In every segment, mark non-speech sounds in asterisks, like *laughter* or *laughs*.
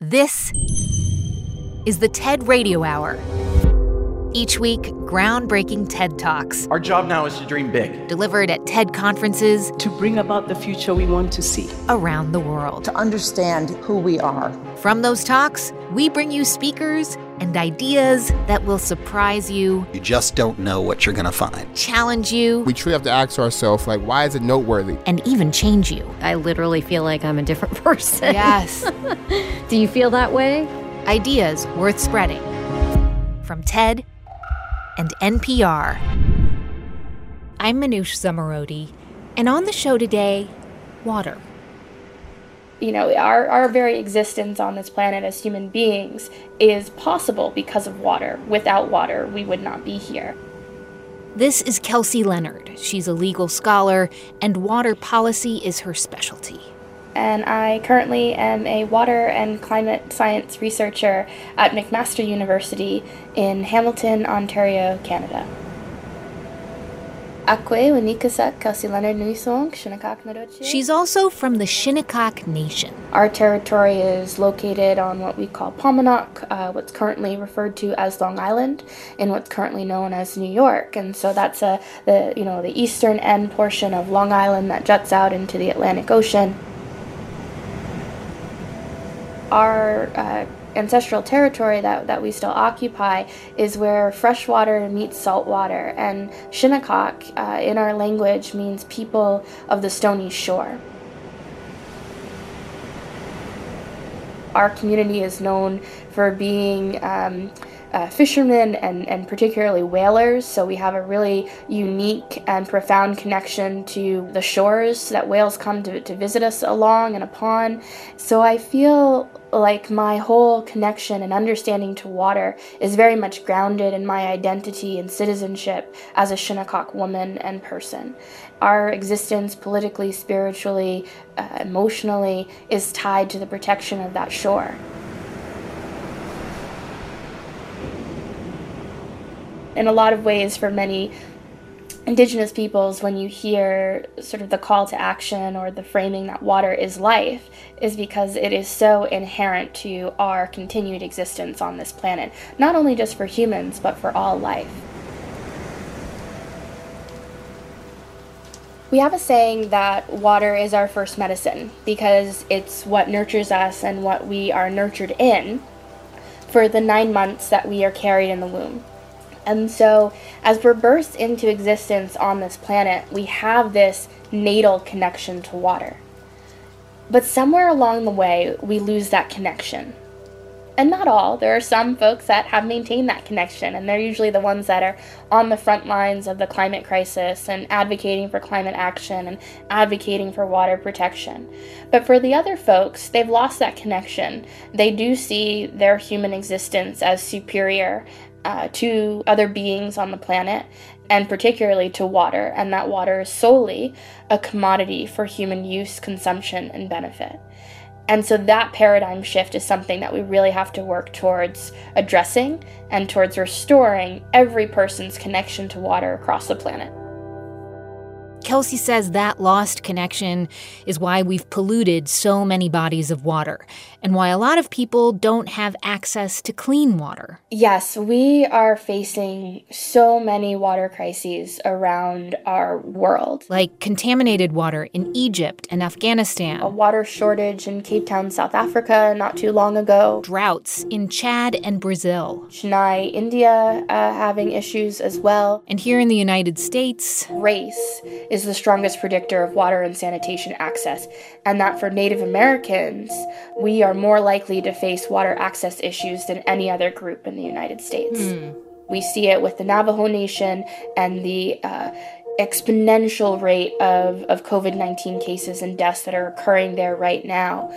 This is the TED Radio Hour. Each week, groundbreaking TED Talks. Our job now is to dream big. Delivered at TED conferences to bring about the future we want to see around the world. To understand who we are. From those talks, we bring you speakers and ideas that will surprise you. You just don't know what you're going to find. Challenge you. We truly have to ask ourselves, like, why is it noteworthy? And even change you. I literally feel like I'm a different *laughs* person. Yes. Do you feel that way? Ideas worth spreading. From TED and NPR. I'm Manoush Zomorodi, and on the show today, water. You know, our, our very existence on this planet as human beings is possible because of water. Without water, we would not be here. This is Kelsey Leonard. She's a legal scholar, and water policy is her specialty and I currently am a water and climate science researcher at McMaster University in Hamilton, Ontario, Canada. She's also from the Shinnecock Nation. Our territory is located on what we call Paumanok, uh, what's currently referred to as Long Island, in what's currently known as New York. And so that's a, the you know the eastern end portion of Long Island that juts out into the Atlantic Ocean our uh, ancestral territory that, that we still occupy is where freshwater meets saltwater, and Shinnecock uh, in our language means people of the stony shore. Our community is known for being um, uh, fishermen and, and particularly whalers, so we have a really unique and profound connection to the shores that whales come to, to visit us along and upon. So I feel like my whole connection and understanding to water is very much grounded in my identity and citizenship as a Shinnecock woman and person. Our existence, politically, spiritually, uh, emotionally, is tied to the protection of that shore. In a lot of ways for many indigenous peoples when you hear sort of the call to action or the framing that water is life is because it is so inherent to our continued existence on this planet not only just for humans but for all life We have a saying that water is our first medicine because it's what nurtures us and what we are nurtured in for the nine months that we are carried in the womb. And so, as we're birthed into existence on this planet, we have this natal connection to water. But somewhere along the way, we lose that connection. And not all. There are some folks that have maintained that connection, and they're usually the ones that are on the front lines of the climate crisis and advocating for climate action and advocating for water protection. But for the other folks, they've lost that connection. They do see their human existence as superior uh, to other beings on the planet, and particularly to water, and that water is solely a commodity for human use, consumption, and benefit. And so that paradigm shift is something that we really have to work towards addressing and towards restoring every person's connection to water across the planet. Kelsey says that lost connection is why we've polluted so many bodies of water and why a lot of people don't have access to clean water. Yes, we are facing so many water crises around our world. Like contaminated water in Egypt and Afghanistan, a water shortage in Cape Town, South Africa, not too long ago, droughts in Chad and Brazil, Chennai, India, uh, having issues as well. And here in the United States, race is the strongest predictor of water and sanitation access, and that for Native Americans, we are more likely to face water access issues than any other group in the United States. Hmm. We see it with the Navajo Nation and the uh, exponential rate of, of COVID 19 cases and deaths that are occurring there right now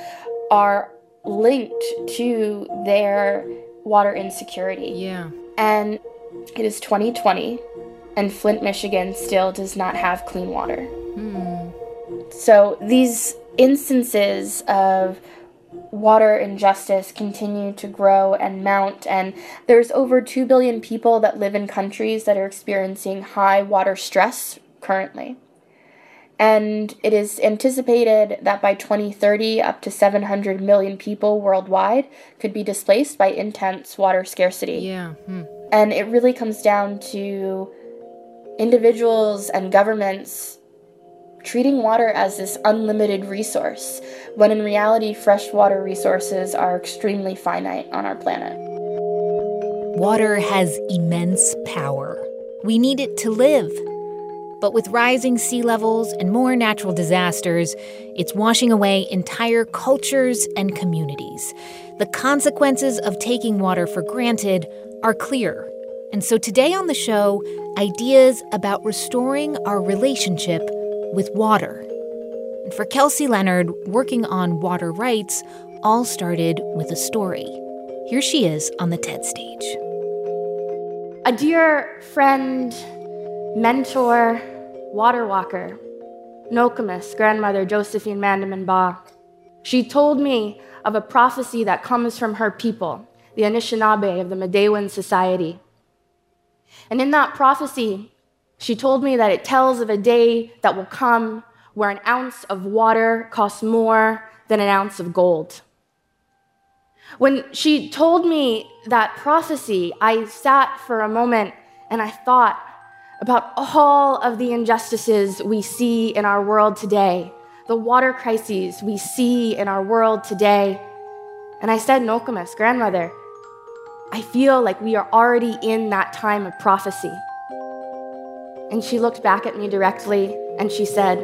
are linked to their water insecurity. Yeah. And it is 2020 and Flint, Michigan still does not have clean water. Hmm. So these instances of water injustice continue to grow and mount and there's over 2 billion people that live in countries that are experiencing high water stress currently. And it is anticipated that by 2030, up to 700 million people worldwide could be displaced by intense water scarcity. Yeah. Hmm. And it really comes down to individuals and governments treating water as this unlimited resource, when in reality, freshwater resources are extremely finite on our planet. Water has immense power. We need it to live. But with rising sea levels and more natural disasters, it's washing away entire cultures and communities. The consequences of taking water for granted are clear. And so today on the show, ideas about restoring our relationship with water. And for Kelsey Leonard, working on water rights all started with a story. Here she is on the TED stage. A dear friend, mentor, water walker, Nokomis, grandmother Josephine Mandamin Ba. She told me of a prophecy that comes from her people, the Anishinaabe of the Midewiwin Society. And in that prophecy, she told me that it tells of a day that will come where an ounce of water costs more than an ounce of gold. When she told me that prophecy, I sat for a moment and I thought about all of the injustices we see in our world today, the water crises we see in our world today. And I said, Nokomis, grandmother, I feel like we are already in that time of prophecy. And she looked back at me directly and she said,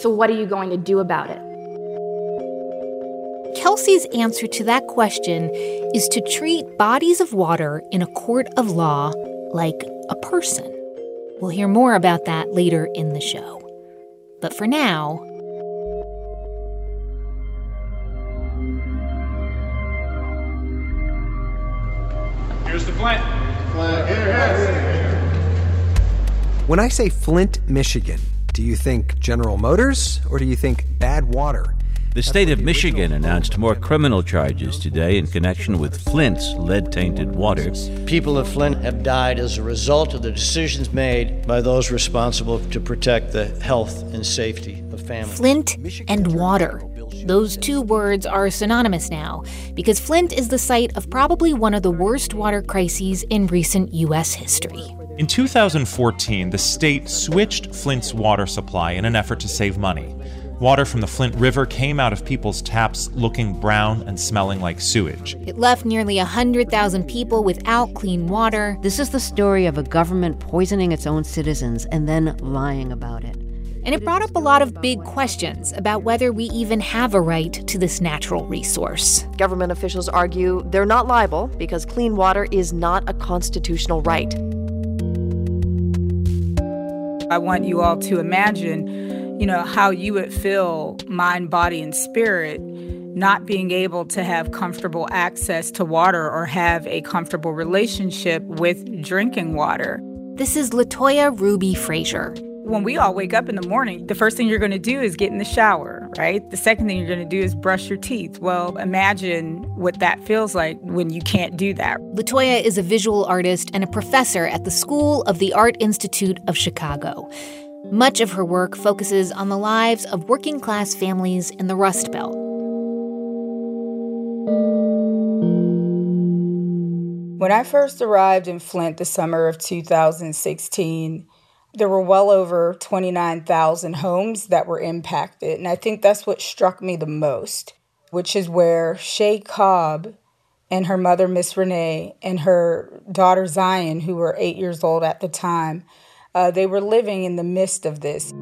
So what are you going to do about it? Kelsey's answer to that question is to treat bodies of water in a court of law like a person. We'll hear more about that later in the show. But for now, When I say Flint, Michigan, do you think General Motors or do you think bad water? The state of Michigan announced more criminal charges today in connection with Flint's lead tainted water. People of Flint have died as a result of the decisions made by those responsible to protect the health and safety of families. Flint and water. Those two words are synonymous now because Flint is the site of probably one of the worst water crises in recent U.S. history. In 2014, the state switched Flint's water supply in an effort to save money. Water from the Flint River came out of people's taps looking brown and smelling like sewage. It left nearly 100,000 people without clean water. This is the story of a government poisoning its own citizens and then lying about it. And it brought up a lot of big questions about whether we even have a right to this natural resource. Government officials argue they're not liable because clean water is not a constitutional right. I want you all to imagine, you know, how you would feel mind, body, and spirit not being able to have comfortable access to water or have a comfortable relationship with drinking water. This is Latoya Ruby Frazier. When we all wake up in the morning, the first thing you're going to do is get in the shower, right? The second thing you're going to do is brush your teeth. Well, imagine what that feels like when you can't do that. Latoya is a visual artist and a professor at the School of the Art Institute of Chicago. Much of her work focuses on the lives of working class families in the Rust Belt. When I first arrived in Flint the summer of 2016, there were well over 29,000 homes that were impacted. And I think that's what struck me the most, which is where Shea Cobb and her mother, Miss Renee, and her daughter, Zion, who were eight years old at the time, uh, they were living in the midst of this.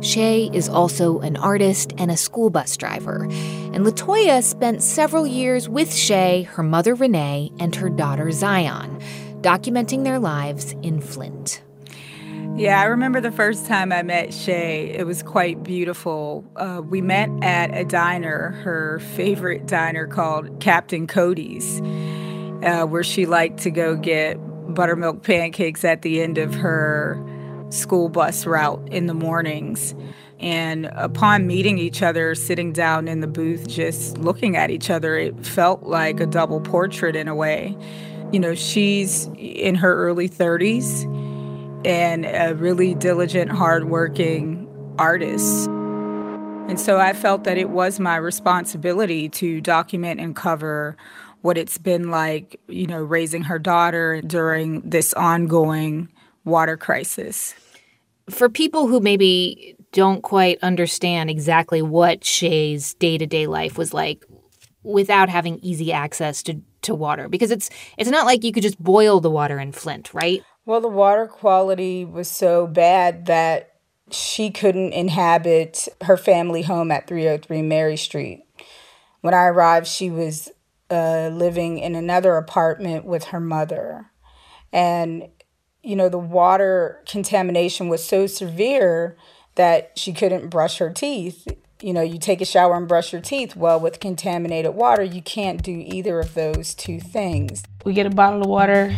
Shea is also an artist and a school bus driver. And Latoya spent several years with Shea, her mother Renee, and her daughter Zion, documenting their lives in Flint. Yeah, I remember the first time I met Shea. It was quite beautiful. Uh, we met at a diner, her favorite diner called Captain Coty's, uh, where she liked to go get buttermilk pancakes at the end of her school bus route in the mornings. And upon meeting each other, sitting down in the booth, just looking at each other, it felt like a double portrait in a way. You know, she's in her early 30s. and a really diligent, hardworking artist. And so I felt that it was my responsibility to document and cover what it's been like, you know, raising her daughter during this ongoing water crisis. For people who maybe don't quite understand exactly what Shea's day to day life was like without having easy access to, to water, because it's it's not like you could just boil the water in Flint, right? Well, the water quality was so bad that she couldn't inhabit her family home at 303 Mary Street. When I arrived, she was uh, living in another apartment with her mother. And, you know, the water contamination was so severe that she couldn't brush her teeth. You know, you take a shower and brush your teeth. Well, with contaminated water, you can't do either of those two things. We get a bottle of water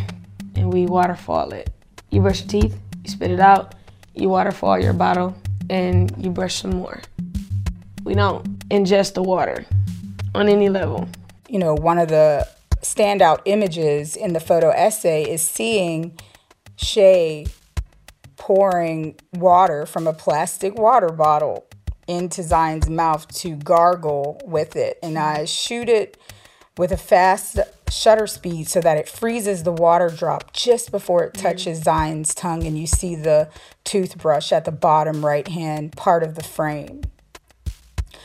and we waterfall it. You brush your teeth, you spit it out, you waterfall your bottle, and you brush some more. We don't ingest the water on any level. You know, one of the standout images in the photo essay is seeing Shea pouring water from a plastic water bottle into Zion's mouth to gargle with it. And I shoot it with a fast shutter speed so that it freezes the water drop just before it touches Zion's tongue, and you see the toothbrush at the bottom right hand part of the frame.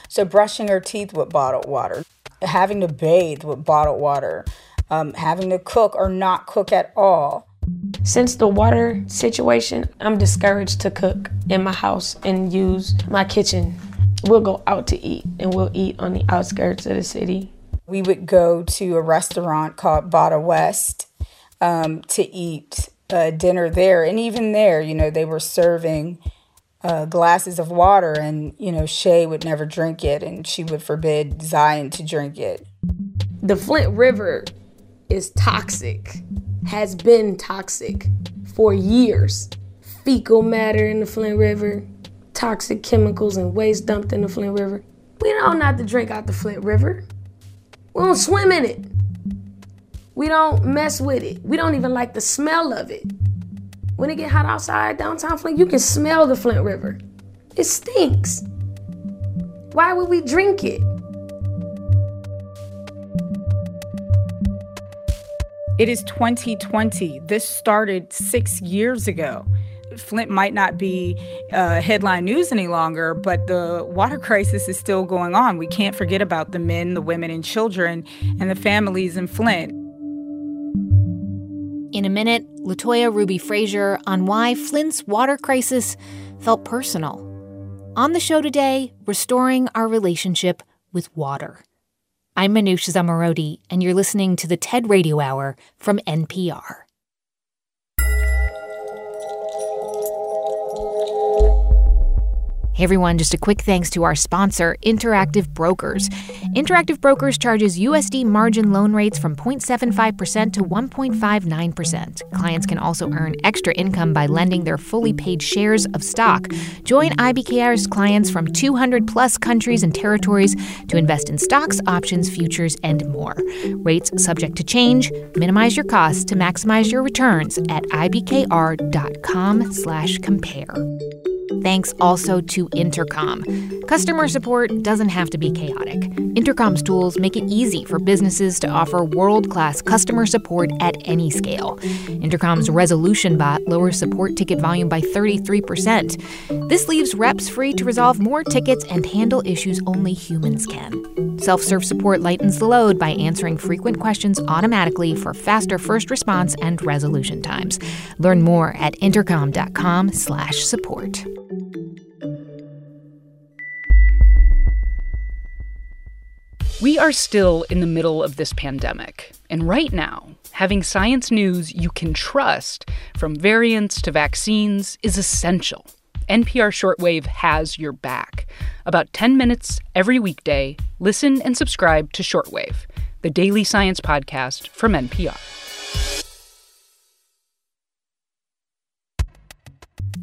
So, brushing her teeth with bottled water, having to bathe with bottled water, um, having to cook or not cook at all. Since the water situation, I'm discouraged to cook in my house and use my kitchen. We'll go out to eat and we'll eat on the outskirts of the city we would go to a restaurant called Badawest um, to eat uh, dinner there. And even there, you know, they were serving uh, glasses of water, and, you know, Shea would never drink it, and she would forbid Zion to drink it. The Flint River is toxic, has been toxic for years. Fecal matter in the Flint River, toxic chemicals and waste dumped in the Flint River. We don't have to drink out the Flint River. We don't swim in it. We don't mess with it. We don't even like the smell of it. When it get hot outside downtown Flint, you can smell the Flint River. It stinks. Why would we drink it? It is 2020. This started six years ago. Flint might not be uh, headline news any longer, but the water crisis is still going on. We can't forget about the men, the women, and children, and the families in Flint. In a minute, Latoya Ruby Frazier on why Flint's water crisis felt personal. On the show today, restoring our relationship with water. I'm Manoush Zomorodi, and you're listening to the TED Radio Hour from NPR. Hey everyone, just a quick thanks to our sponsor, Interactive Brokers. Interactive Brokers charges USD margin loan rates from 0.75% to 1.59%. Clients can also earn extra income by lending their fully paid shares of stock. Join IBKR's clients from 200 plus countries and territories to invest in stocks, options, futures, and more. Rates subject to change. Minimize your costs to maximize your returns at ibkr.com/compare. Thanks also to Intercom. Customer support doesn't have to be chaotic. Intercom's tools make it easy for businesses to offer world class customer support at any scale. Intercom's Resolution Bot lowers support ticket volume by 33%. This leaves reps free to resolve more tickets and handle issues only humans can. Self serve support lightens the load by answering frequent questions automatically for faster first response and resolution times. Learn more at intercom.com/support. We are still in the middle of this pandemic. And right now, having science news you can trust, from variants to vaccines, is essential. NPR Shortwave has your back. About 10 minutes every weekday, listen and subscribe to Shortwave, the daily science podcast from NPR.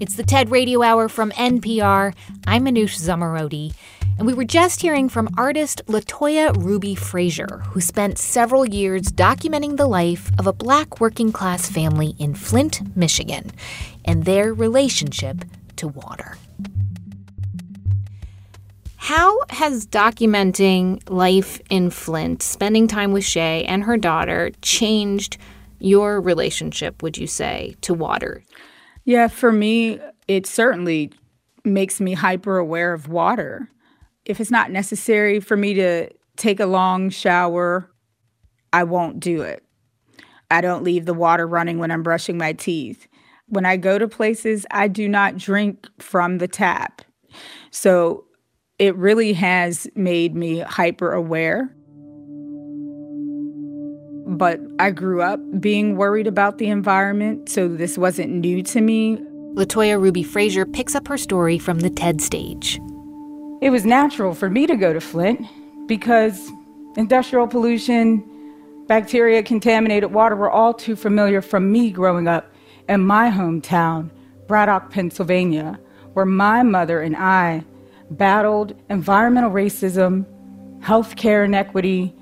It's the TED Radio Hour from NPR. I'm Manoush Zomorodi. And we were just hearing from artist Latoya Ruby Frazier, who spent several years documenting the life of a black working class family in Flint, Michigan, and their relationship to water. How has documenting life in Flint, spending time with Shea and her daughter, changed your relationship, would you say, to water? Yeah, for me, it certainly makes me hyper aware of water. If it's not necessary for me to take a long shower, I won't do it. I don't leave the water running when I'm brushing my teeth. When I go to places, I do not drink from the tap. So it really has made me hyper aware. But I grew up being worried about the environment, so this wasn't new to me. Latoya Ruby Frazier picks up her story from the TED stage. It was natural for me to go to Flint because industrial pollution, bacteria, contaminated water were all too familiar from me growing up in my hometown, Braddock, Pennsylvania, where my mother and I battled environmental racism, healthcare inequity,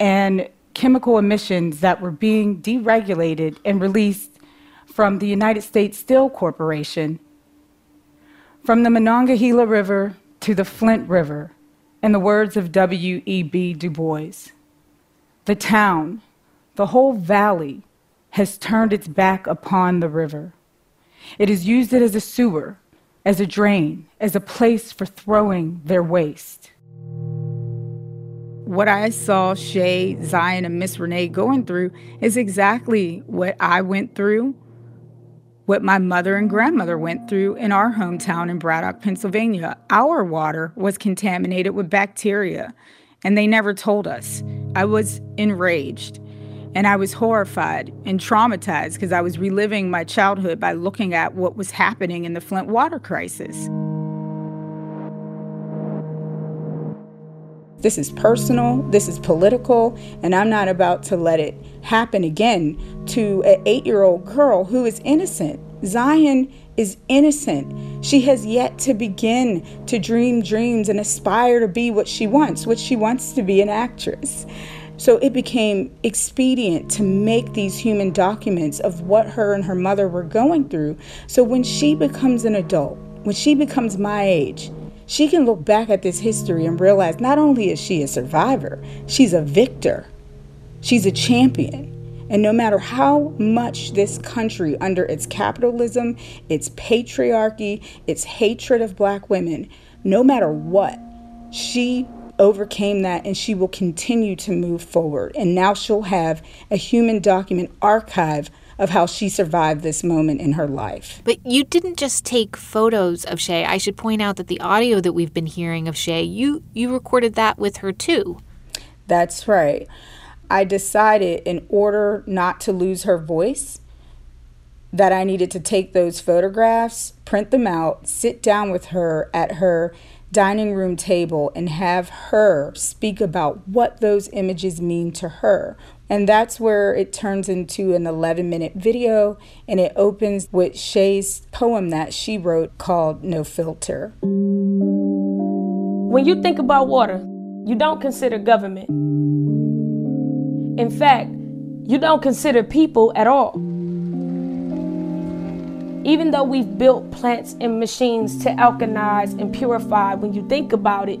and chemical emissions that were being deregulated and released from the United States Steel Corporation. From the Monongahela River to the Flint River, in the words of W.E.B. Du Bois, the town, the whole valley, has turned its back upon the river. It has used it as a sewer, as a drain, as a place for throwing their waste. What I saw Shea, Zion, and Miss Renee going through is exactly what I went through, what my mother and grandmother went through in our hometown in Braddock, Pennsylvania. Our water was contaminated with bacteria, and they never told us. I was enraged. And I was horrified and traumatized because I was reliving my childhood by looking at what was happening in the Flint water crisis. This is personal, this is political, and I'm not about to let it happen again to an eight year old girl who is innocent. Zion is innocent. She has yet to begin to dream dreams and aspire to be what she wants, which she wants to be an actress. So it became expedient to make these human documents of what her and her mother were going through. So when she becomes an adult, when she becomes my age, she can look back at this history and realize not only is she a survivor, she's a victor. She's a champion. And no matter how much this country, under its capitalism, its patriarchy, its hatred of black women, no matter what, she overcame that and she will continue to move forward. And now she'll have a human document archive of how she survived this moment in her life. But you didn't just take photos of Shea. I should point out that the audio that we've been hearing of Shea, you you recorded that with her too. That's right. I decided in order not to lose her voice that I needed to take those photographs, print them out, sit down with her at her dining room table and have her speak about what those images mean to her. And that's where it turns into an 11 minute video and it opens with Shea's poem that she wrote called No Filter. When you think about water, you don't consider government. In fact, you don't consider people at all. Even though we've built plants and machines to alkalize and purify, when you think about it,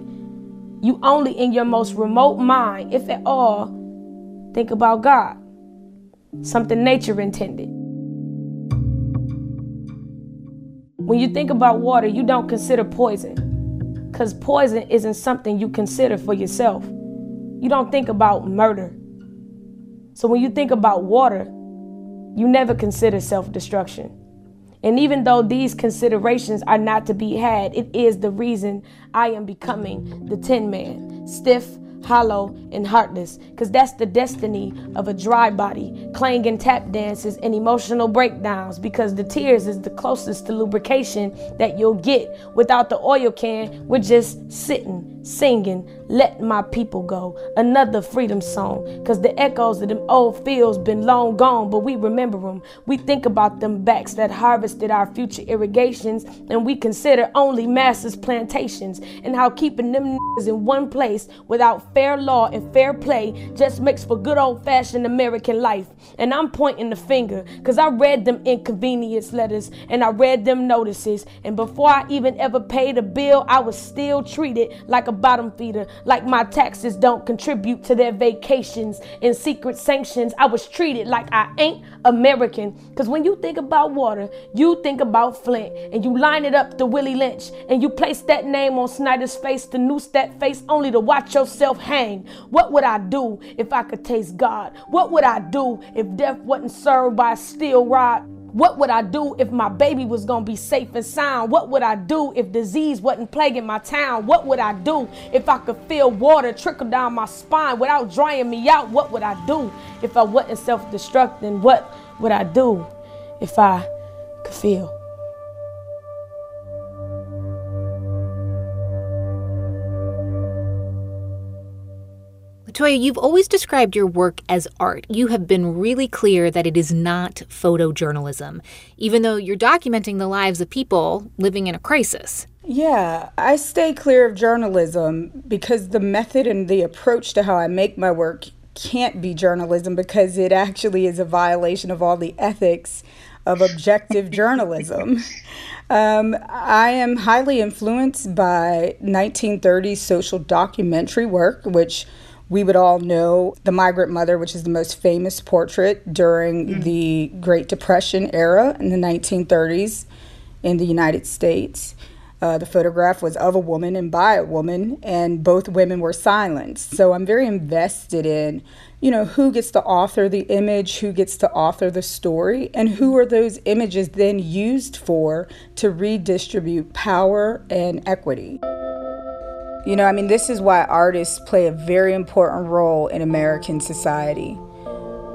you only in your most remote mind, if at all, think about God, something nature intended. When you think about water, you don't consider poison, because poison isn't something you consider for yourself. You don't think about murder. So when you think about water, you never consider self destruction. And even though these considerations are not to be had, it is the reason I am becoming the Tin Man stiff, hollow, and heartless. Because that's the destiny of a dry body, clanging tap dances and emotional breakdowns. Because the tears is the closest to lubrication that you'll get. Without the oil can, we're just sitting, singing, Let My People Go, another freedom song. Cause the echoes of them old fields been long gone, but we remember them. We think about them backs that harvested our future irrigations, and we consider only masters plantations, and how keeping them in one place without fair law and fair play just makes for good old fashioned American life. And I'm pointing the finger, cause I read them inconvenience letters and I read them notices, and before I even ever paid a bill, I was still treated like a bottom feeder, like my taxes don't contribute to their vacations and secret sanctions. I was treated like I ain't American. Because when you think about water, you think about Flint, and you line it up to Willie Lynch, and you place that name on Snyder's face to noose that face only to watch yourself hang. What would I do if I could taste God? What would I do if death wasn't served by a steel rod? What would I do if my baby was gonna be safe and sound? What would I do if disease wasn't plaguing my town? What would I do if I could feel water trickle down my spine without drying me out? What would I do if I wasn't self destructing? What would I do if I could feel? Latoya, you've always described your work as art. You have been really clear that it is not photojournalism, even though you're documenting the lives of people living in a crisis. Yeah, I stay clear of journalism because the method and the approach to how I make my work can't be journalism because it actually is a violation of all the ethics of objective *laughs* journalism. Um, I am highly influenced by 1930s social documentary work, which we would all know The Migrant Mother, which is the most famous portrait during mm-hmm. the Great Depression era in the 1930s in the United States. Uh, the photograph was of a woman and by a woman, and both women were silenced. So I'm very invested in, you know, who gets to author the image, who gets to author the story, and who are those images then used for to redistribute power and equity. You know, I mean, this is why artists play a very important role in American society.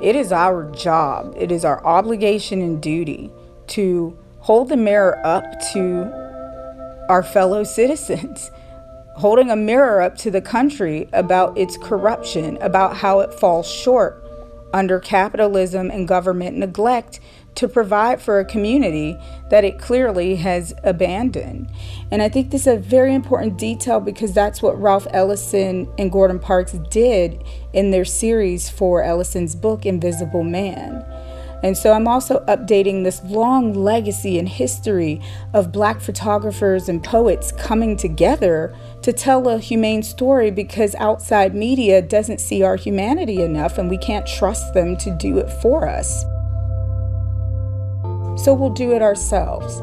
It is our job, it is our obligation and duty to hold the mirror up to our fellow *laughs* citizens, holding a mirror up to the country about its corruption, about how it falls short under capitalism and government neglect to provide for a community that it clearly has abandoned. And I think this is a very important detail because that's what Ralph Ellison and Gordon Parks did in their series for Ellison's book, Invisible Man. And so I'm also updating this long legacy and history of black photographers and poets coming together to tell a humane story because outside media doesn't see our humanity enough and we can't trust them to do it for us so we'll do it ourselves.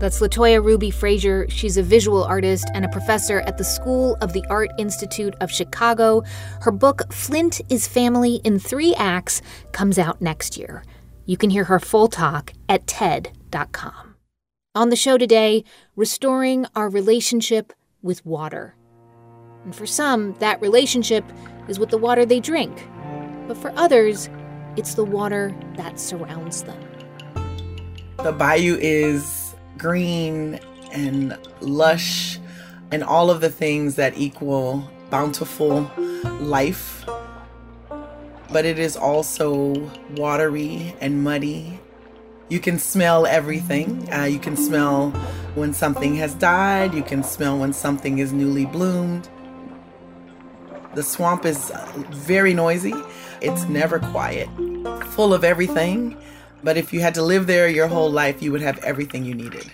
That's Latoya Ruby Frazier. She's a visual artist and a professor at the School of the Art Institute of Chicago. Her book, Flint is Family in Three Acts, comes out next year. You can hear her full talk at TED.com. On the show today, restoring our relationship with water. And for some, that relationship is with the water they drink. But for others, it's the water that surrounds them. The bayou is green and lush and all of the things that equal bountiful life. But it is also watery and muddy. You can smell everything. Uh, you can smell when something has died. You can smell when something is newly bloomed. The swamp is very noisy. It's never quiet, full of everything. But if you had to live there your whole life, you would have everything you needed.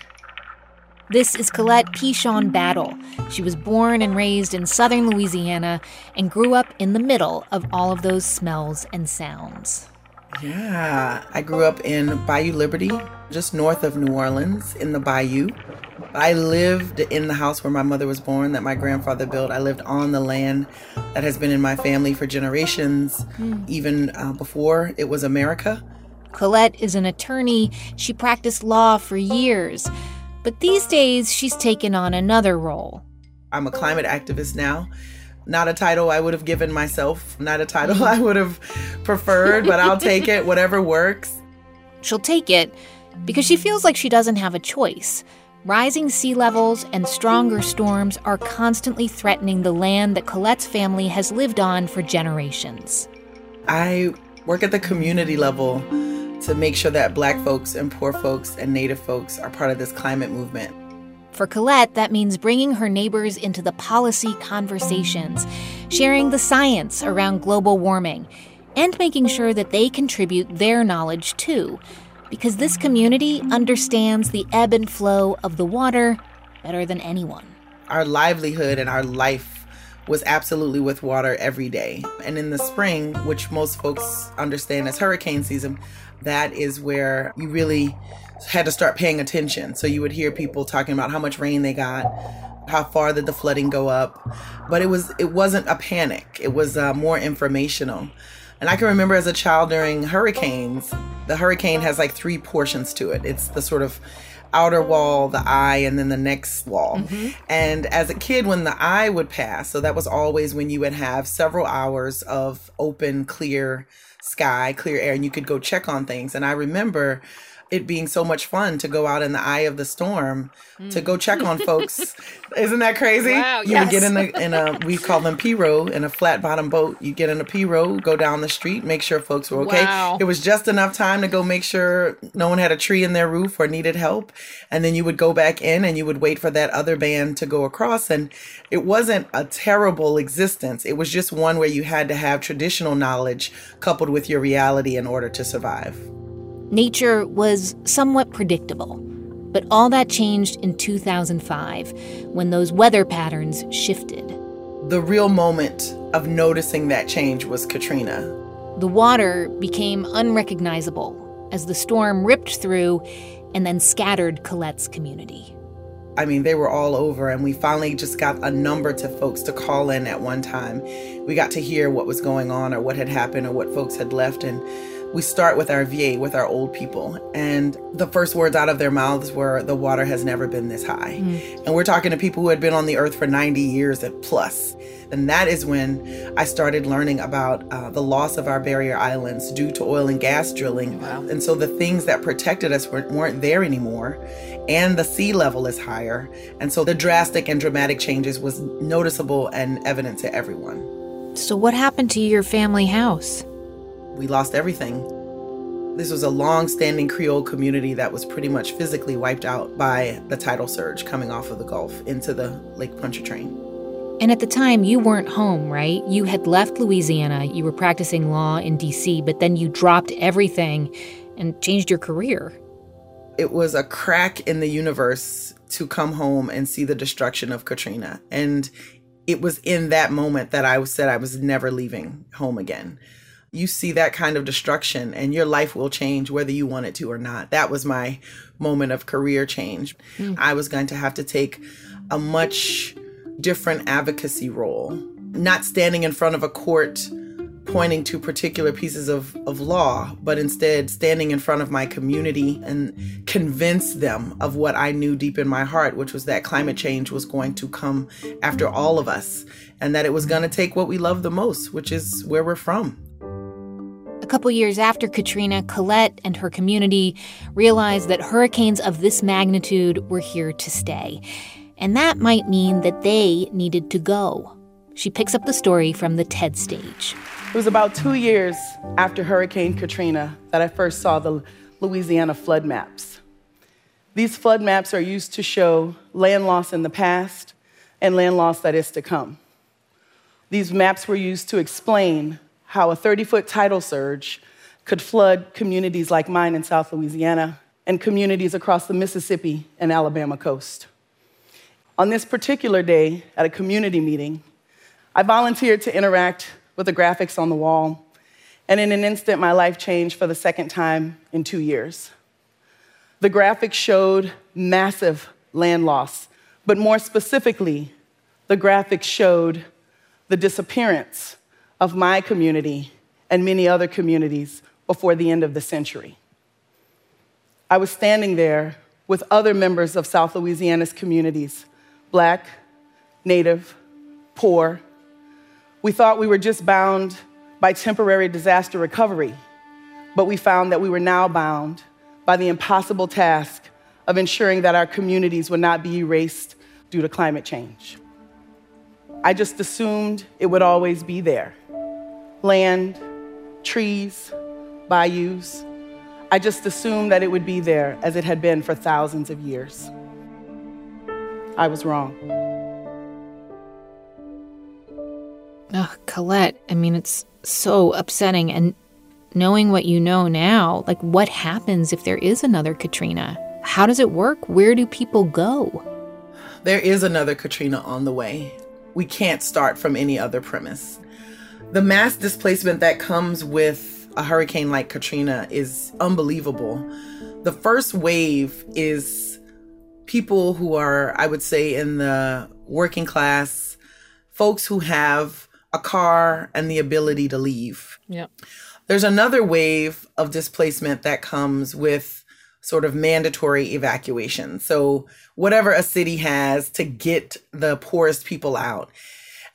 This is Colette Pichon Battle. She was born and raised in southern Louisiana and grew up in the middle of all of those smells and sounds. Yeah, I grew up in Bayou Liberty, just north of New Orleans in the Bayou. I lived in the house where my mother was born, that my grandfather built. I lived on the land that has been in my family for generations, mm. even uh, before it was America. Colette is an attorney. She practiced law for years. But these days, she's taken on another role. I'm a climate activist now. Not a title I would have given myself, not a title I would have preferred, but I'll take it, whatever works. She'll take it because she feels like she doesn't have a choice. Rising sea levels and stronger storms are constantly threatening the land that Colette's family has lived on for generations. I work at the community level to make sure that black folks and poor folks and native folks are part of this climate movement. For Colette, that means bringing her neighbors into the policy conversations, sharing the science around global warming, and making sure that they contribute their knowledge too because this community understands the ebb and flow of the water better than anyone. Our livelihood and our life was absolutely with water every day. And in the spring, which most folks understand as hurricane season, that is where you really had to start paying attention. So you would hear people talking about how much rain they got, how far did the flooding go up, but it was it wasn't a panic. It was uh, more informational. And I can remember as a child during hurricanes, the hurricane has like three portions to it. It's the sort of outer wall, the eye, and then the next wall. Mm-hmm. And as a kid, when the eye would pass, so that was always when you would have several hours of open, clear sky, clear air, and you could go check on things. And I remember it being so much fun to go out in the eye of the storm mm. to go check on folks. *laughs* Isn't that crazy? Wow, you yes. would get in a in a we call them pirogue in a flat bottom boat. You get in a pirogue, go down the street, make sure folks were okay. Wow. It was just enough time to go make sure no one had a tree in their roof or needed help, and then you would go back in and you would wait for that other band to go across. And it wasn't a terrible existence. It was just one where you had to have traditional knowledge coupled with your reality in order to survive. Nature was somewhat predictable. But all that changed in 2005 when those weather patterns shifted. The real moment of noticing that change was Katrina. The water became unrecognizable as the storm ripped through and then scattered Colette's community. I mean, they were all over, and we finally just got a number to folks to call in at one time. We got to hear what was going on or what had happened or what folks had left. And we start with our VA, with our old people. And the first words out of their mouths were, the water has never been this high. Mm. And we're talking to people who had been on the earth for 90 years and plus. And that is when I started learning about uh, the loss of our barrier islands due to oil and gas drilling. Wow. And so the things that protected us weren't, weren't there anymore. And the sea level is higher. And so the drastic and dramatic changes was noticeable and evident to everyone. So, what happened to your family house? We lost everything. This was a long standing Creole community that was pretty much physically wiped out by the tidal surge coming off of the Gulf into the Lake Pontchartrain. And at the time, you weren't home, right? You had left Louisiana, you were practicing law in DC, but then you dropped everything and changed your career. It was a crack in the universe to come home and see the destruction of Katrina. And it was in that moment that I said I was never leaving home again you see that kind of destruction and your life will change whether you want it to or not. That was my moment of career change. Mm. I was going to have to take a much different advocacy role, not standing in front of a court pointing to particular pieces of, of law, but instead standing in front of my community and convince them of what I knew deep in my heart, which was that climate change was going to come after all of us and that it was going to take what we love the most, which is where we're from. A couple years after Katrina, Colette and her community realized that hurricanes of this magnitude were here to stay. And that might mean that they needed to go. She picks up the story from the TED stage. It was about two years after Hurricane Katrina that I first saw the Louisiana flood maps. These flood maps are used to show land loss in the past and land loss that is to come. These maps were used to explain how a 30 foot tidal surge could flood communities like mine in South Louisiana and communities across the Mississippi and Alabama coast. On this particular day, at a community meeting, I volunteered to interact with the graphics on the wall, and in an instant, my life changed for the second time in two years. The graphics showed massive land loss, but more specifically, the graphics showed the disappearance of my community and many other communities before the end of the century. I was standing there with other members of South Louisiana's communities Black, Native, poor. We thought we were just bound by temporary disaster recovery, but we found that we were now bound by the impossible task of ensuring that our communities would not be erased due to climate change. I just assumed it would always be there land, trees, bayous. I just assumed that it would be there as it had been for thousands of years. I was wrong. Ugh, Colette, I mean, it's so upsetting. And knowing what you know now, like what happens if there is another Katrina? How does it work? Where do people go? There is another Katrina on the way. We can't start from any other premise. The mass displacement that comes with a hurricane like Katrina is unbelievable. The first wave is people who are, I would say, in the working class, folks who have a car and the ability to leave. Yep. There's another wave of displacement that comes with sort of mandatory evacuation. So, whatever a city has to get the poorest people out.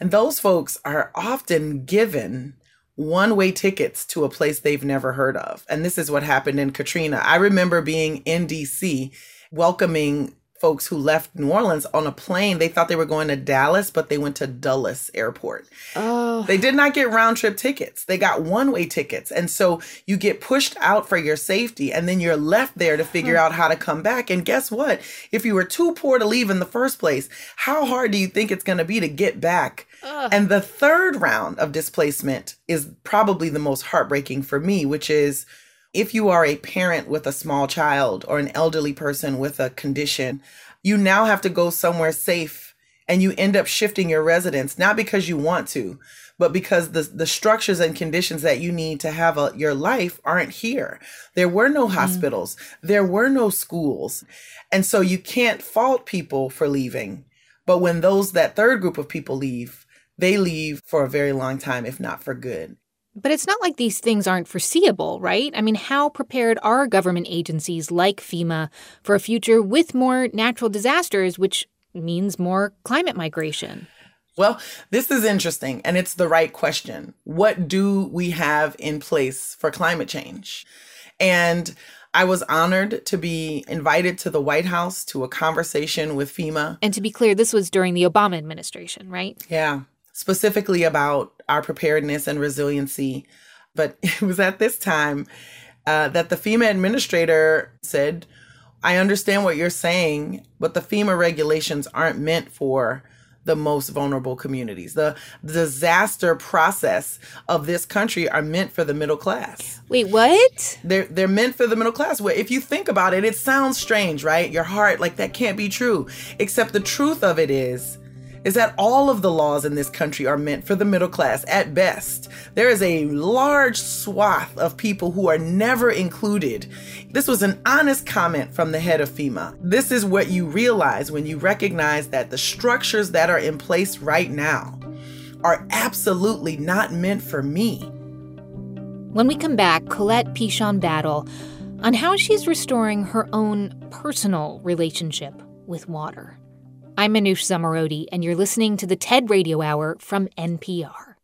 And those folks are often given one way tickets to a place they've never heard of. And this is what happened in Katrina. I remember being in DC welcoming folks who left New Orleans on a plane. They thought they were going to Dallas, but they went to Dulles Airport. Oh. They did not get round trip tickets. They got one way tickets. And so you get pushed out for your safety, and then you're left there to figure out how to come back. And guess what? If you were too poor to leave in the first place, how hard do you think it's going to be to get back? And the third round of displacement is probably the most heartbreaking for me, which is if you are a parent with a small child or an elderly person with a condition, you now have to go somewhere safe and you end up shifting your residence, not because you want to, but because the, the structures and conditions that you need to have a, your life aren't here. There were no mm-hmm. hospitals, there were no schools. And so you can't fault people for leaving. But when those, that third group of people leave, they leave for a very long time, if not for good. But it's not like these things aren't foreseeable, right? I mean, how prepared are government agencies like FEMA for a future with more natural disasters, which means more climate migration? Well, this is interesting, and it's the right question. What do we have in place for climate change? And I was honored to be invited to the White House to a conversation with FEMA. And to be clear, this was during the Obama administration, right? Yeah, specifically about our preparedness and resiliency. But *laughs* it was at this time uh, that the FEMA administrator said, I understand what you're saying, but the FEMA regulations aren't meant for the most vulnerable communities. The disaster process of this country are meant for the middle class. Wait, what? They're they're meant for the middle class. Well, if you think about it, it sounds strange, right? Your heart like that can't be true. Except the truth of it is is that all of the laws in this country are meant for the middle class at best. There is a large swath of people who are never included. This was an honest comment from the head of FEMA. This is what you realize when you recognize that the structures that are in place right now are absolutely not meant for me. When we come back, Colette Pichon Battle on how she's restoring her own personal relationship with water. I'm Manoush Zomorodi, and you're listening to the TED Radio Hour from NPR.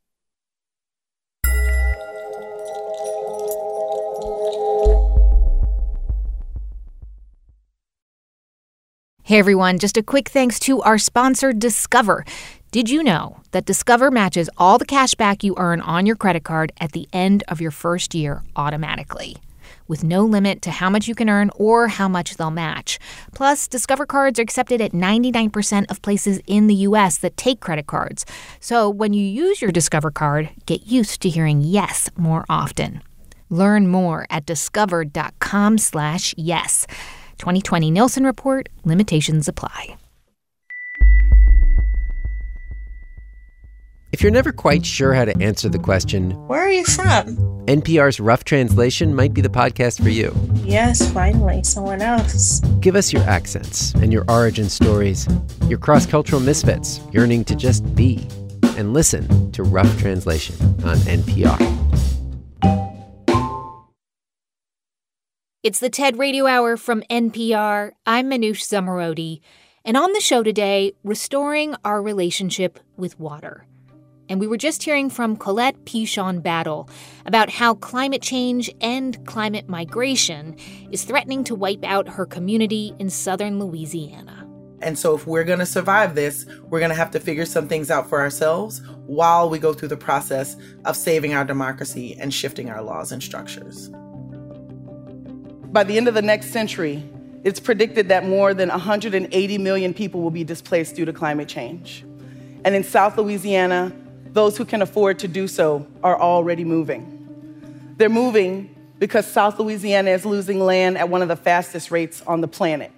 Hey everyone, just a quick thanks to our sponsor, Discover. Did you know that Discover matches all the cash back you earn on your credit card at the end of your first year automatically? With no limit to how much you can earn or how much they'll match. Plus, Discover cards are accepted at 99% of places in the US that take credit cards. So when you use your Discover card, get used to hearing yes more often. Learn more at discover.com/yes. 2020 Nielsen report, limitations apply. If you're never quite sure how to answer the question, Where are you from? NPR's Rough Translation might be the podcast for you. Yes, finally, someone else. Give us your accents and your origin stories, your cross cultural misfits yearning to just be, and listen to Rough Translation on NPR. It's the TED Radio Hour from NPR. I'm Manoush Zomorodi. And on the show today, restoring our relationship with water. And we were just hearing from Colette Pichon Battle about how climate change and climate migration is threatening to wipe out her community in southern Louisiana. And so, if we're going to survive this, we're going to have to figure some things out for ourselves while we go through the process of saving our democracy and shifting our laws and structures. By the end of the next century, it's predicted that more than 180 million people will be displaced due to climate change. And in South Louisiana, those who can afford to do so are already moving. They're moving because South Louisiana is losing land at one of the fastest rates on the planet.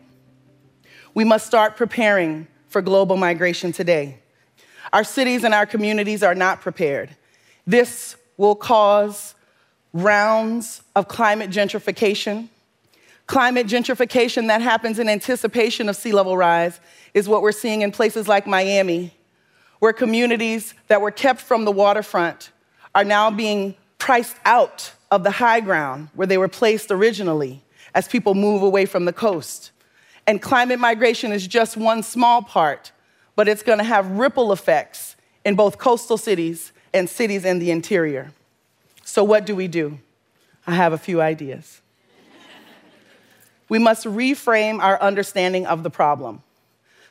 We must start preparing for global migration today. Our cities and our communities are not prepared. This will cause rounds of climate gentrification. Climate gentrification that happens in anticipation of sea level rise is what we're seeing in places like Miami, where communities that were kept from the waterfront are now being priced out of the high ground where they were placed originally as people move away from the coast. And climate migration is just one small part, but it's to have ripple effects in both coastal cities and cities in the interior. So, what do we do? I have a few ideas. we must reframe our understanding of the problem.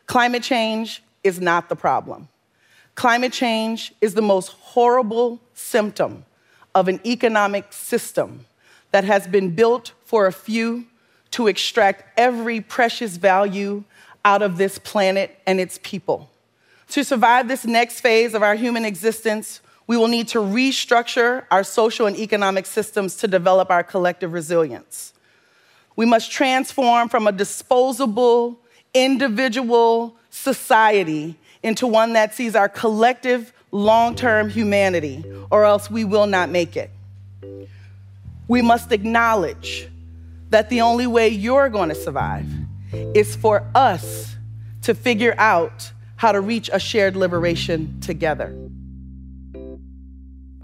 Climate change is not the problem. Climate change is the most horrible symptom of an economic system that has been built for a few to extract every precious value out of this planet and its people. To survive this next phase of our human existence, we will need to restructure our social and economic systems to develop our collective resilience. We must transform from a disposable, individual society into one that sees our collective long term humanity, or else we will not make it. We must acknowledge that the only way you're going to survive is for us to figure out how to reach a shared liberation together.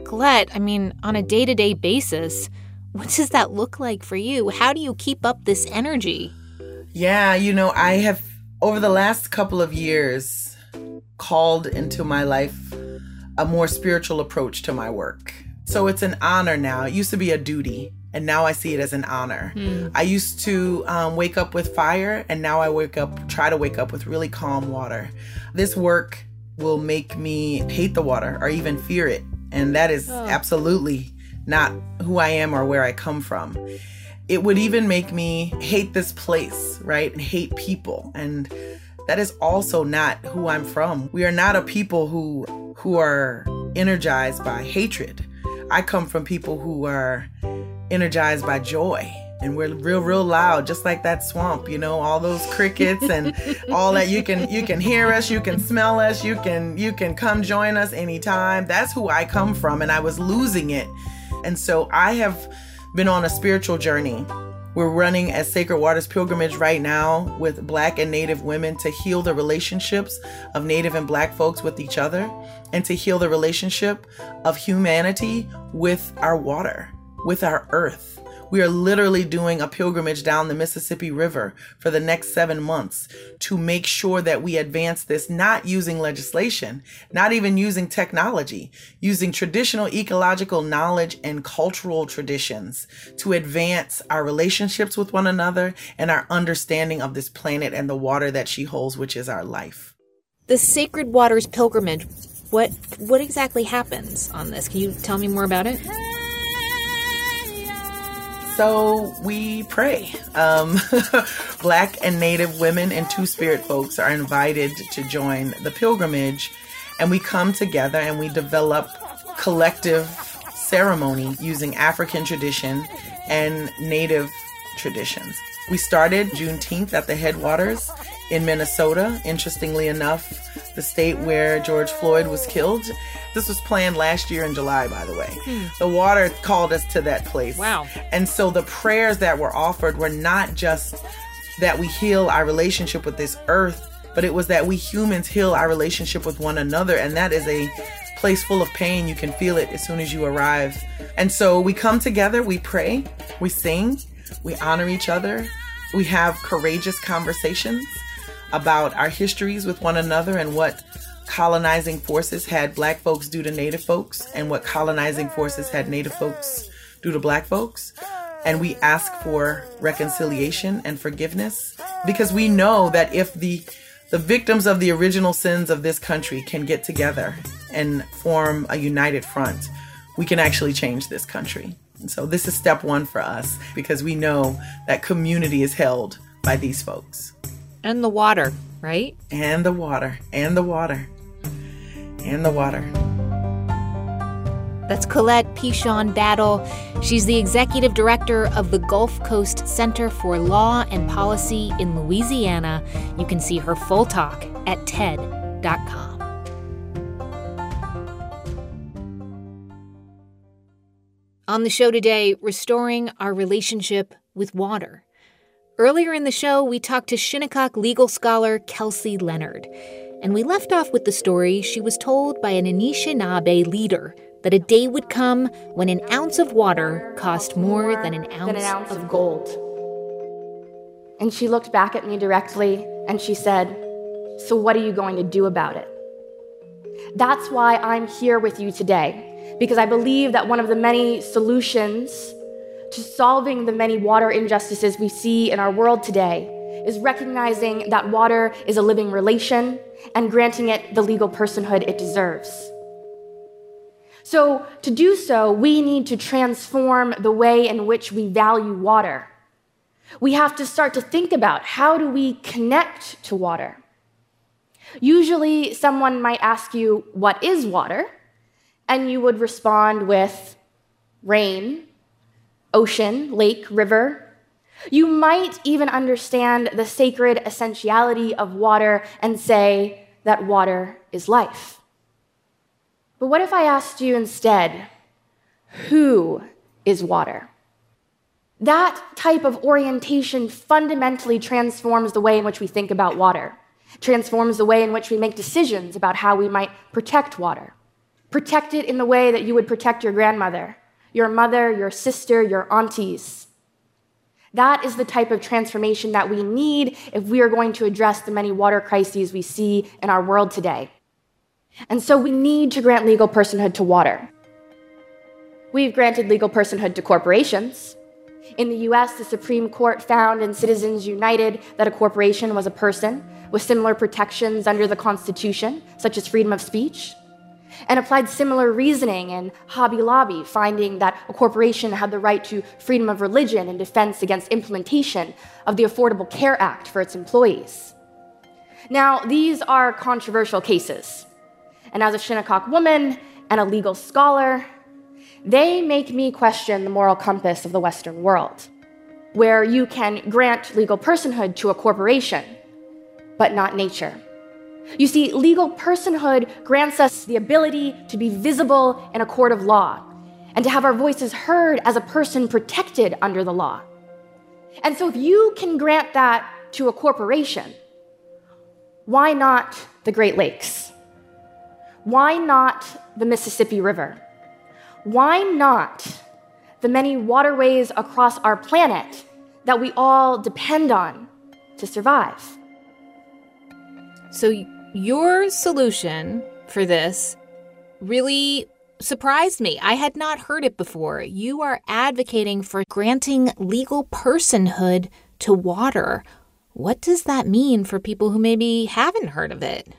Colette, I mean, on a day to day basis, what does that look like for you? How do you keep up this energy? Yeah, you know, I have, over the last couple of years, called into my life a more spiritual approach to my work. So it's an honor now. It used to be a duty, and now I see it as an honor. Mm. I used to um, wake up with fire, and now I wake up, try to wake up with really calm water. This work will make me hate the water or even fear it. And that is oh. absolutely not who I am or where I come from. It would even make me hate this place, right? And hate people. And that is also not who I'm from. We are not a people who who are energized by hatred. I come from people who are energized by joy. And we're real, real loud, just like that swamp, you know, all those crickets and *laughs* all that. You can you can hear us, you can smell us, you can you can come join us anytime. That's who I come from, and I was losing it. And so I have been on a spiritual journey we're running a Sacred Waters pilgrimage right now with Black and Native women to heal the relationships of Native and Black folks with each other and to heal the relationship of humanity with our water, with our earth. We are literally doing a pilgrimage down the Mississippi River for the next seven months to make sure that we advance this, not using legislation, not even using technology, using traditional ecological knowledge and cultural traditions to advance our relationships with one another and our understanding of this planet and the water that she holds, which is our life. The Sacred Waters pilgrimage, what what exactly happens on this? Can you tell me more about it? So we pray. Um, *laughs* black and Native women and Two Spirit folks are invited to join the pilgrimage, and we come together and we develop collective ceremony using African tradition and Native traditions. We started Juneteenth at the headwaters in Minnesota, interestingly enough, the state where George Floyd was killed. This was planned last year in July, by the way. Hmm. The water called us to that place. Wow. And so the prayers that were offered were not just that we heal our relationship with this earth, but it was that we humans heal our relationship with one another. And that is a place full of pain. You can feel it as soon as you arrive. And so we come together, we pray, we sing, we honor each other, we have courageous conversations about our histories with one another and what colonizing forces had black folks do to native folks and what colonizing forces had native folks do to black folks. And we ask for reconciliation and forgiveness because we know that if the the victims of the original sins of this country can get together and form a united front, we can actually change this country. And so this is step one for us because we know that community is held by these folks. And the water, right? And the water, and the water, and the water. That's Colette Pichon Battle. She's the executive director of the Gulf Coast Center for Law and Policy in Louisiana. You can see her full talk at TED.com. On the show today, restoring our relationship with water. Earlier in the show, we talked to Shinnecock legal scholar Kelsey Leonard, and we left off with the story she was told by an Anishinaabe leader that a day would come when an ounce of water cost more than an ounce, than an ounce of, of gold. And she looked back at me directly and she said, So, what are you going to do about it? That's why I'm here with you today, because I believe that one of the many solutions to solving the many water injustices we see in our world today is recognizing that water is a living relation and granting it the legal personhood it deserves. So, to do so, we need to transform the way in which we value water. We have to start to think about how do we connect to water? Usually, someone might ask you, What is water? And you would respond with rain, ocean, lake, river. You might even understand the sacred essentiality of water and say that water is life. But what if I asked you instead, who is water? That type of orientation fundamentally transforms the way in which we think about water, transforms the way in which we make decisions about how we might protect water. Protect it in the way that you would protect your grandmother, your mother, your sister, your aunties. That is the type of transformation that we need if we are going to address the many water crises we see in our world today. And so we need to grant legal personhood to water. We've granted legal personhood to corporations. In the US, the Supreme Court found in Citizens United that a corporation was a person with similar protections under the Constitution, such as freedom of speech, and applied similar reasoning in Hobby Lobby, finding that a corporation had the right to freedom of religion and defense against implementation of the Affordable Care Act for its employees. Now, these are controversial cases. And as a Shinnecock woman and a legal scholar, they make me question the moral compass of the Western world, where you can grant legal personhood to a corporation, but not nature. You see, legal personhood grants us the ability to be visible in a court of law and to have our voices heard as a person protected under the law. And so, if you can grant that to a corporation, why not the Great Lakes? Why not the Mississippi River? Why not the many waterways across our planet that we all depend on to survive? So, your solution for this really surprised me. I had not heard it before. You are advocating for granting legal personhood to water. What does that mean for people who maybe haven't heard of it?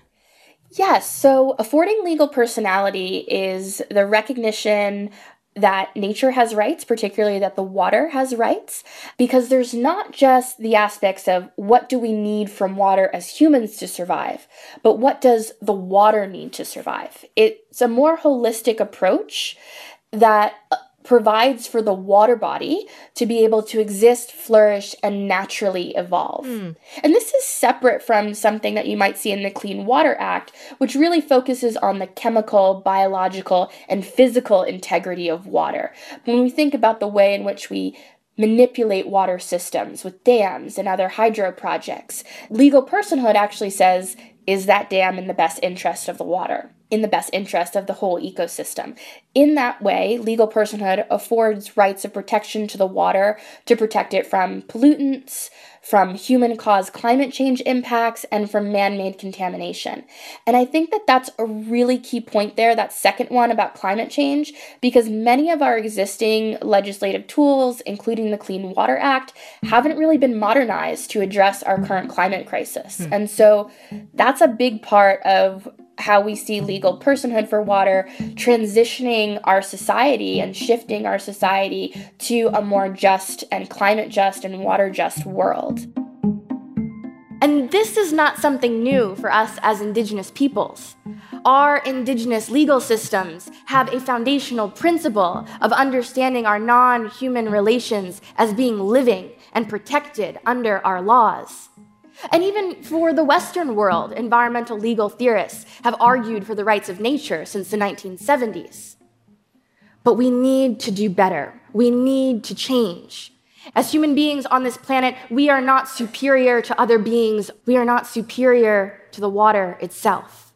Yes, so affording legal personality is the recognition that nature has rights, particularly that the water has rights, because there's not just the aspects of what do we need from water as humans to survive, but what does the water need to survive? It's a more holistic approach that uh, provides for the water body to be able to exist, flourish, and naturally evolve. Mm. And this is separate from something that you might see in the Clean Water Act, which really focuses on the chemical, biological, and physical integrity of water. When we think about the way in which we manipulate water systems with dams and other hydro projects, legal personhood actually says, is that dam in the best interest of the water? In the best interest of the whole ecosystem. In that way, legal personhood affords rights of protection to the water to protect it from pollutants, from human caused climate change impacts, and from man made contamination. And I think that that's a really key point there, that second one about climate change, because many of our existing legislative tools, including the Clean Water Act, haven't really been modernized to address our current climate crisis. Hmm. And so that's a big part of how we see legal personhood for water transitioning our society and shifting our society to a more just and climate just and water just world. And this is not something new for us as Indigenous peoples. Our Indigenous legal systems have a foundational principle of understanding our non human relations as being living and protected under our laws. And even for the Western world, environmental legal theorists have argued for the rights of nature since the 1970s. But we need to do better. We need to change. As human beings on this planet, we are not superior to other beings. We are not superior to the water itself.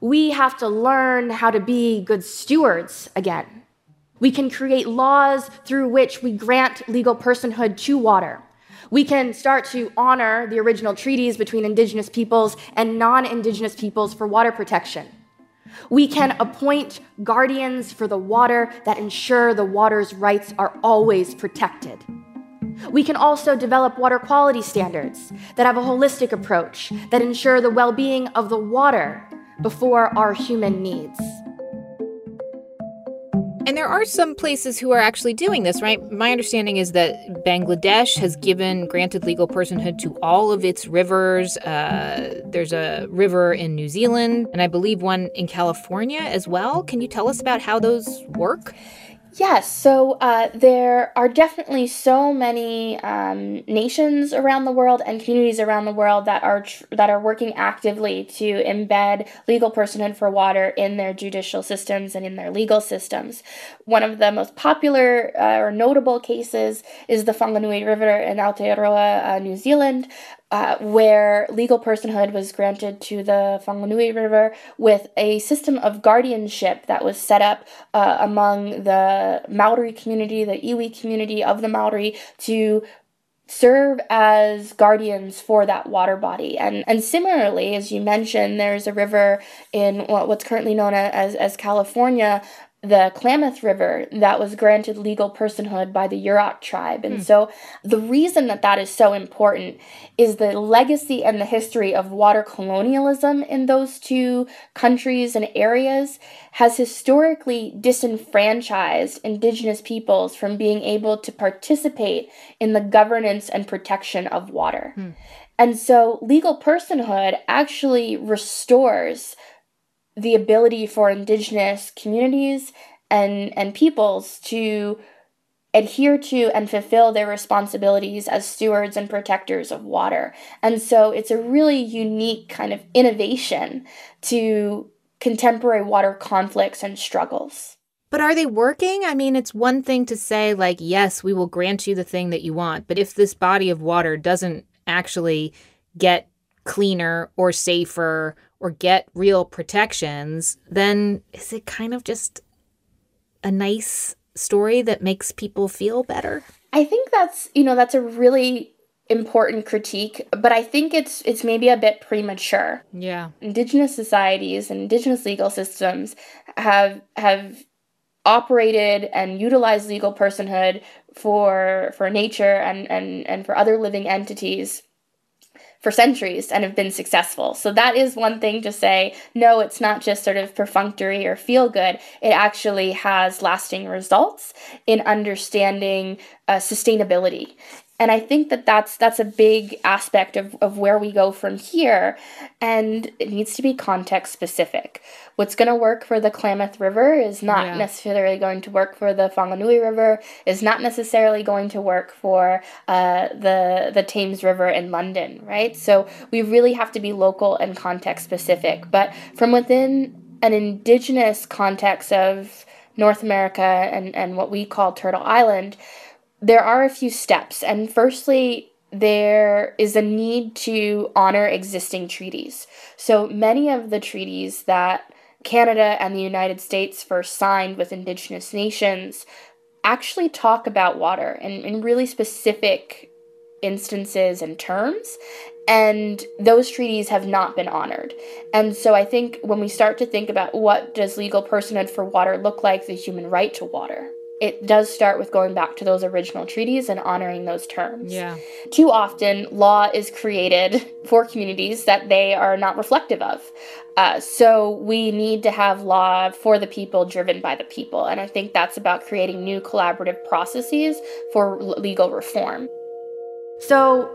We have to learn how to be good stewards again. We can create laws through which we grant legal personhood to water we can start to honor the original treaties between indigenous peoples and non indigenous peoples for water protection. We can appoint guardians for the water that ensure the water's rights are always protected. We can also develop water quality standards that have a holistic approach that ensure the well being of the water before our human needs. And there are some places who are actually doing this, right? My understanding is that Bangladesh has given granted legal personhood to all of its rivers. Uh, there's a river in New Zealand, and I believe one in California as well. Can you tell us about how those work? Yes, so uh, there are definitely so many um, nations around the world and communities around the world that are tr- that are working actively to embed legal personhood for water in their judicial systems and in their legal systems. One of the most popular uh, or notable cases is the Whanganui River in Aotearoa, uh, New Zealand, uh, where legal personhood was granted to the Whanganui River with a system of guardianship that was set up uh, among the Maori community, the iwi community of the Maori, to serve as guardians for that water body. And and similarly, as you mentioned, there's a river in what's currently known as, as California the Klamath River that was granted legal personhood by the Yurok tribe. And mm. so the reason that that is so important is the legacy and the history of water colonialism in those two countries and areas has historically disenfranchised indigenous peoples from being able to participate in the governance and protection of water. Mm. And so legal personhood actually restores the ability for indigenous communities and, and peoples to adhere to and fulfill their responsibilities as stewards and protectors of water. And so it's a really unique kind of innovation to contemporary water conflicts and struggles. But are they working? I mean, it's one thing to say, like, yes, we will grant you the thing that you want. But if this body of water doesn't actually get cleaner or safer or get real protections, then is it kind of just a nice story that makes people feel better? I think that's, you know, that's a really important critique, but I think it's it's maybe a bit premature. Yeah. Indigenous societies and indigenous legal systems have have operated and utilized legal personhood for for nature and and and for other living entities for centuries and have been successful. So that is one thing to say, no, it's not just sort of perfunctory or feel good. It actually has lasting results in understanding uh, sustainability and I think that that's that's a big aspect of, of where we go from here, and it needs to be context specific. What's going to work for the Klamath River is not yeah. necessarily going to work for the Whanganui River. Is not necessarily going to work for uh, the the Thames River in London, right? So we really have to be local and context specific. But from within an indigenous context of North America and, and what we call Turtle Island, there are a few steps. And firstly, there is a need to honor existing treaties. So many of the treaties that Canada and the United States first signed with Indigenous nations actually talk about water in, in really specific instances and terms. And those treaties have not been honored. And so I think when we start to think about what does legal personhood for water look like, the human right to water, it does start with going back to those original treaties and honoring those terms. Yeah. Too often, law is created for communities that they are not reflective of. Uh, so we need to have law for the people, driven by the people. And I think that's about creating new collaborative processes for legal reform. So,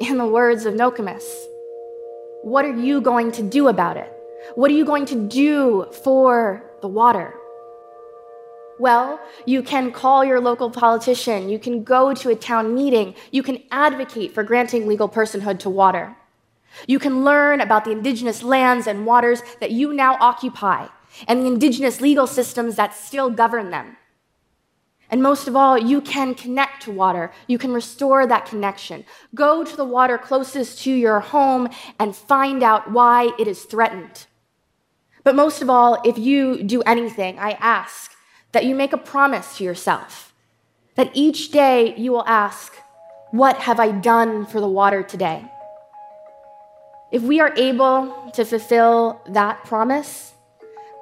in the words of Nokomis, what are you going to do about it? What are you going to do for the water? Well, you can call your local politician, you can go to a town meeting, you can advocate for granting legal personhood to water. You can learn about the indigenous lands and waters that you now occupy and the indigenous legal systems that still govern them. And most of all, you can connect to water. You can restore that connection. Go to the water closest to your home and find out why it is threatened. But most of all, if you do anything, I ask that you make a promise to yourself that each day you will ask, What have I done for the water today? If we are able to fulfill that promise,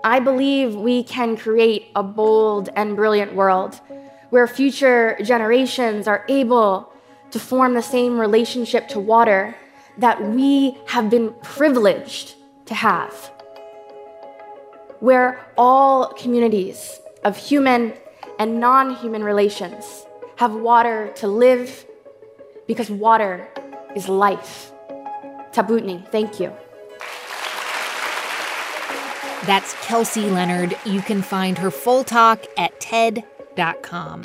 I believe we can create a bold and brilliant world where future generations are able to form the same relationship to water that we have been privileged to have. Where all communities of human and non human relations have water to live because water is life. Tabutni, thank you. That's Kelsey Leonard. You can find her full talk at TED.com.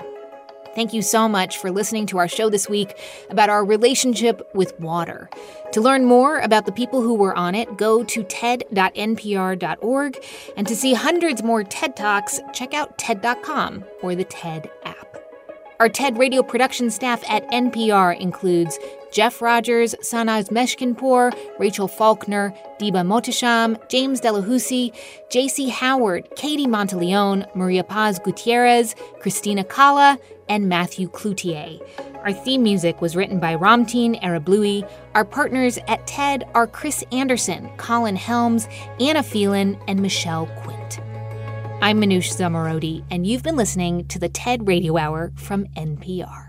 Thank you so much for listening to our show this week about our relationship with water. To learn more about the people who were on it, go to TED.npr.org. And to see hundreds more TED Talks, check out TED.com or the TED app. Our TED radio production staff at NPR includes Jeff Rogers, Sanaz Meshkinpour, Rachel Faulkner, Diba Mohtasham, James Delahoussaye, J.C. Howard, Katie Monteleone, Maria Paz Gutierrez, Christina Cala, and Matthew Cloutier. Our theme music was written by Ramtin Arablouei. Our partners at TED are Chris Anderson, Colin Helms, Anna Phelan, and Michelle Quint. I'm Manoush Zomorodi, and you've been listening to the TED Radio Hour from NPR.